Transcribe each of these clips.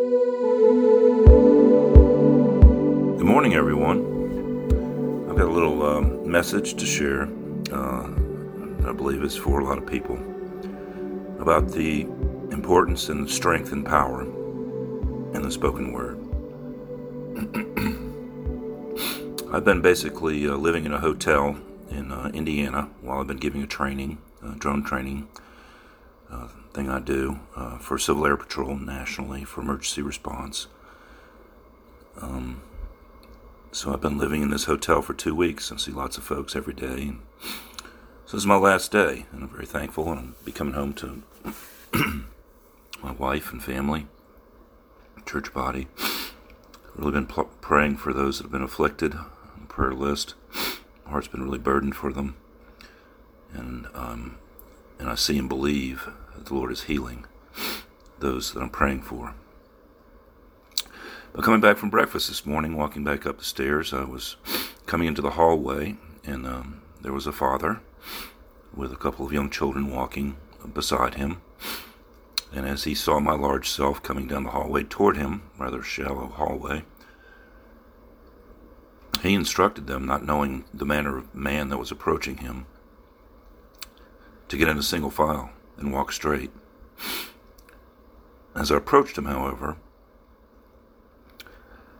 Good morning, everyone. I've got a little um, message to share. Uh, I believe it's for a lot of people about the importance and strength and power in the spoken word. I've been basically uh, living in a hotel in uh, Indiana while I've been giving a training, a drone training uh, thing I do uh, for Civil Air Patrol nationally for emergency response. Um, so I've been living in this hotel for two weeks and see lots of folks every day. So this is my last day, and I'm very thankful, and I'll be coming home to my wife and family, church body. Really been pl- praying for those that have been afflicted on the prayer list. My heart's been really burdened for them, and um, and I see and believe that the Lord is healing those that I'm praying for. But coming back from breakfast this morning, walking back up the stairs, I was coming into the hallway, and um, there was a father with a couple of young children walking beside him. And as he saw my large self coming down the hallway toward him, rather shallow hallway, he instructed them, not knowing the manner of man that was approaching him, to get in a single file and walk straight. As I approached him, however,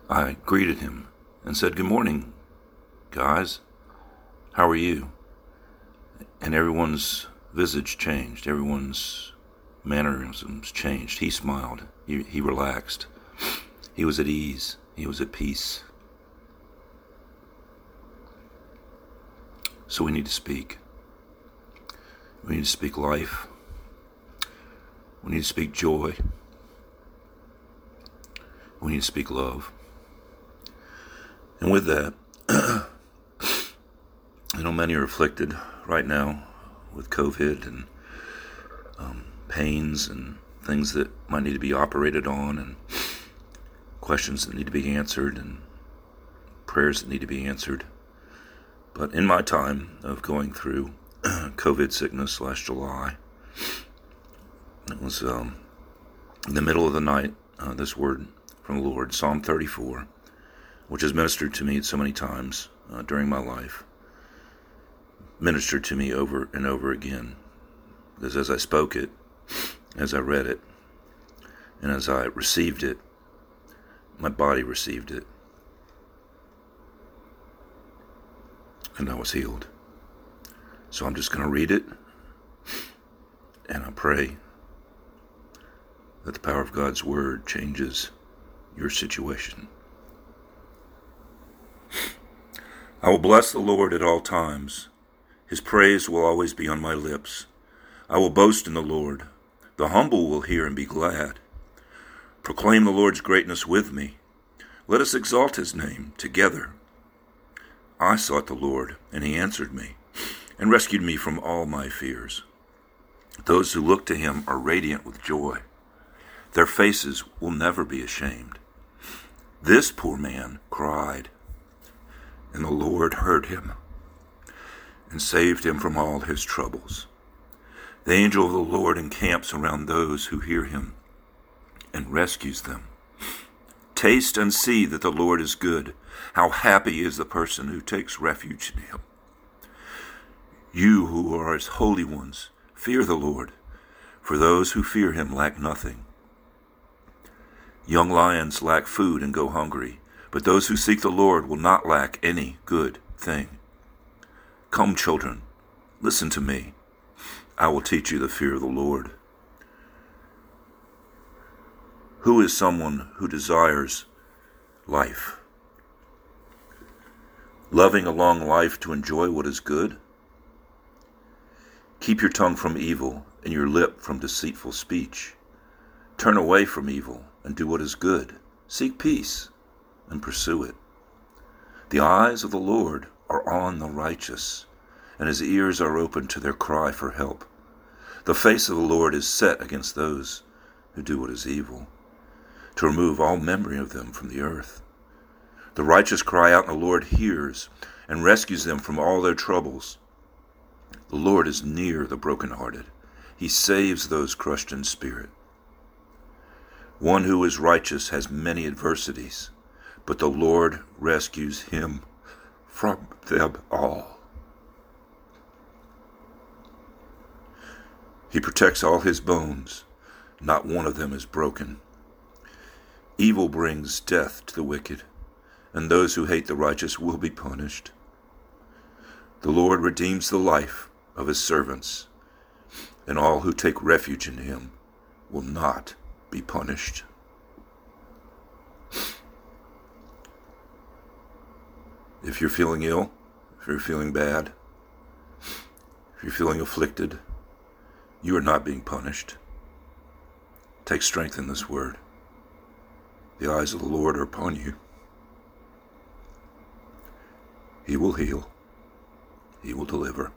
I greeted him and said, Good morning, guys. How are you? And everyone's visage changed. Everyone's mannerisms changed. He smiled. He, he relaxed. He was at ease. He was at peace. So we need to speak. We need to speak life. We need to speak joy. We need to speak love. And with that, I know many are afflicted right now with COVID and um, pains and things that might need to be operated on and questions that need to be answered and prayers that need to be answered. But in my time of going through COVID sickness last July, it was um, in the middle of the night, uh, this word from the Lord, Psalm 34 which has ministered to me so many times uh, during my life, ministered to me over and over again. Because as I spoke it, as I read it, and as I received it, my body received it. And I was healed. So I'm just going to read it, and I pray that the power of God's Word changes your situation. I will bless the Lord at all times. His praise will always be on my lips. I will boast in the Lord. The humble will hear and be glad. Proclaim the Lord's greatness with me. Let us exalt his name together. I sought the Lord, and he answered me, and rescued me from all my fears. Those who look to him are radiant with joy. Their faces will never be ashamed. This poor man cried and the Lord heard him and saved him from all his troubles. The angel of the Lord encamps around those who hear him and rescues them. Taste and see that the Lord is good. How happy is the person who takes refuge in him. You who are his holy ones, fear the Lord, for those who fear him lack nothing. Young lions lack food and go hungry but those who seek the Lord will not lack any good thing. Come, children, listen to me. I will teach you the fear of the Lord. Who is someone who desires life? Loving a long life to enjoy what is good? Keep your tongue from evil and your lip from deceitful speech. Turn away from evil and do what is good. Seek peace and pursue it. The eyes of the Lord are on the righteous, and his ears are open to their cry for help. The face of the Lord is set against those who do what is evil, to remove all memory of them from the earth. The righteous cry out, and the Lord hears and rescues them from all their troubles. The Lord is near the brokenhearted. He saves those crushed in spirit. One who is righteous has many adversities, but the Lord rescues him from them all. He protects all his bones, not one of them is broken. Evil brings death to the wicked, and those who hate the righteous will be punished. The Lord redeems the life of his servants, and all who take refuge in him will not be punished. If you're feeling ill, if you're feeling bad, if you're feeling afflicted, you are not being punished. Take strength in this word. The eyes of the Lord are upon you. He will heal. He will deliver.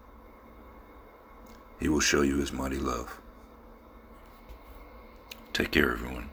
He will show you his mighty love. Take care, everyone.